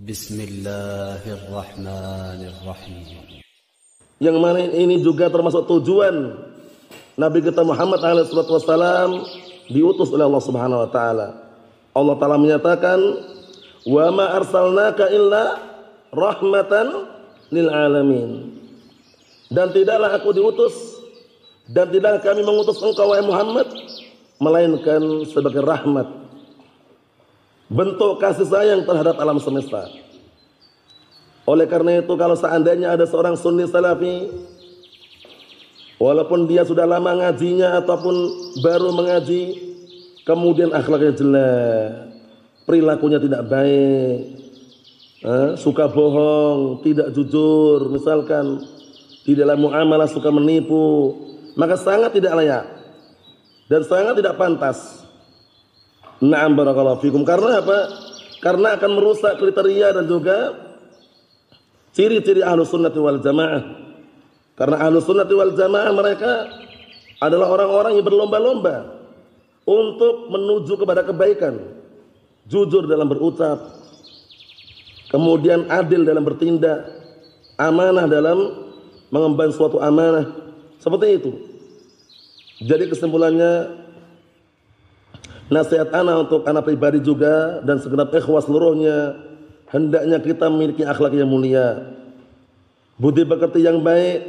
Bismillahirrahmanirrahim. Yang mana ini juga termasuk tujuan Nabi kita Muhammad SAW diutus oleh Allah Subhanahu wa taala. Allah taala menyatakan, "Wa ma arsalnaka illa rahmatan lil alamin." Dan tidaklah aku diutus dan tidak kami mengutus engkau wahai Muhammad melainkan sebagai rahmat bentuk kasih sayang terhadap alam semesta. Oleh karena itu kalau seandainya ada seorang sunni salafi walaupun dia sudah lama ngajinya ataupun baru mengaji kemudian akhlaknya jelek, perilakunya tidak baik, eh, suka bohong, tidak jujur, misalkan di dalam muamalah suka menipu, maka sangat tidak layak dan sangat tidak pantas Na'am barakallahu fikum. Karena apa? Karena akan merusak kriteria dan juga ciri-ciri ahlu sunnati wal jamaah. Karena ahlu sunnati wal jamaah mereka adalah orang-orang yang berlomba-lomba untuk menuju kepada kebaikan. Jujur dalam berucap. Kemudian adil dalam bertindak. Amanah dalam mengemban suatu amanah. Seperti itu. Jadi kesimpulannya Nasihat ana untuk anak pribadi juga dan segenap ikhwas seluruhnya hendaknya kita memiliki akhlak yang mulia. Budi pekerti yang baik,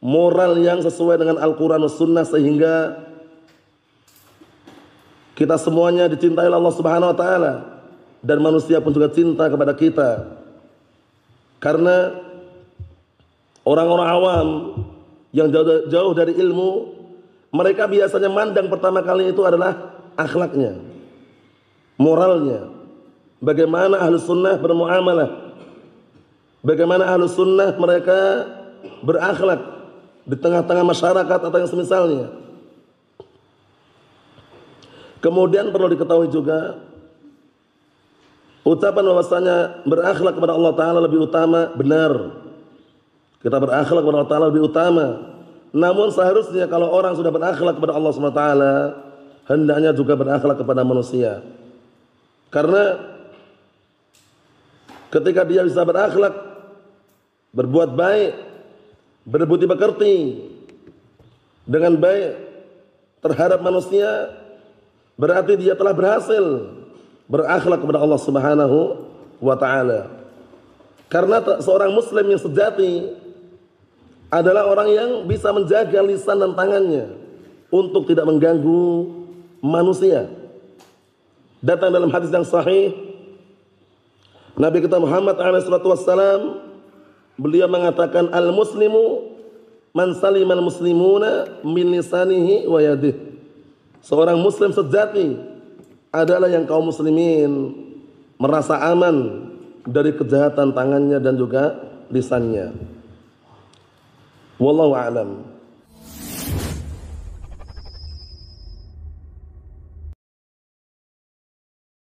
moral yang sesuai dengan Al-Qur'an dan Sunnah sehingga kita semuanya dicintai Allah Subhanahu wa taala dan manusia pun juga cinta kepada kita. Karena orang-orang awam yang jauh dari ilmu mereka biasanya mandang pertama kali itu adalah akhlaknya, moralnya. Bagaimana ahlu sunnah bermuamalah. Bagaimana ahlu sunnah mereka berakhlak di tengah-tengah masyarakat atau yang semisalnya. Kemudian perlu diketahui juga ucapan bahwasanya berakhlak kepada Allah Taala lebih utama benar. Kita berakhlak kepada Allah Taala lebih utama. Namun seharusnya kalau orang sudah berakhlak kepada Allah Subhanahu Wa Taala hendaknya juga berakhlak kepada manusia. Karena ketika dia bisa berakhlak, berbuat baik, berbudi pekerti dengan baik terhadap manusia, berarti dia telah berhasil berakhlak kepada Allah Subhanahu wa taala. Karena seorang muslim yang sejati adalah orang yang bisa menjaga lisan dan tangannya untuk tidak mengganggu manusia. Datang dalam hadis yang sahih Nabi kita Muhammad SAW beliau mengatakan al muslimu man salimal muslimuna min lisanihi wa yadih. Seorang muslim sejati adalah yang kaum muslimin merasa aman dari kejahatan tangannya dan juga lisannya. Wallahu a'lam.